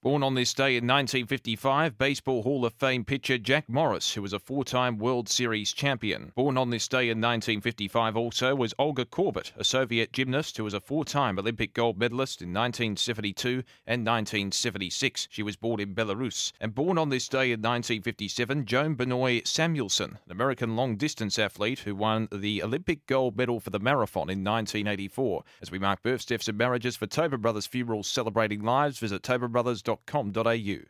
Born on this day in 1955, Baseball Hall of Fame pitcher Jack Morris, who was a four time World Series champion. Born on this day in 1955 also was Olga Korbut, a Soviet gymnast who was a four time Olympic gold medalist in 1972 and 1976. She was born in Belarus. And born on this day in 1957, Joan Benoit Samuelson, an American long distance athlete who won the Olympic gold medal for the marathon in 1984. As we mark births, deaths, and marriages for Tobin Brothers Funerals Celebrating Lives, visit Tobin Brothers com.au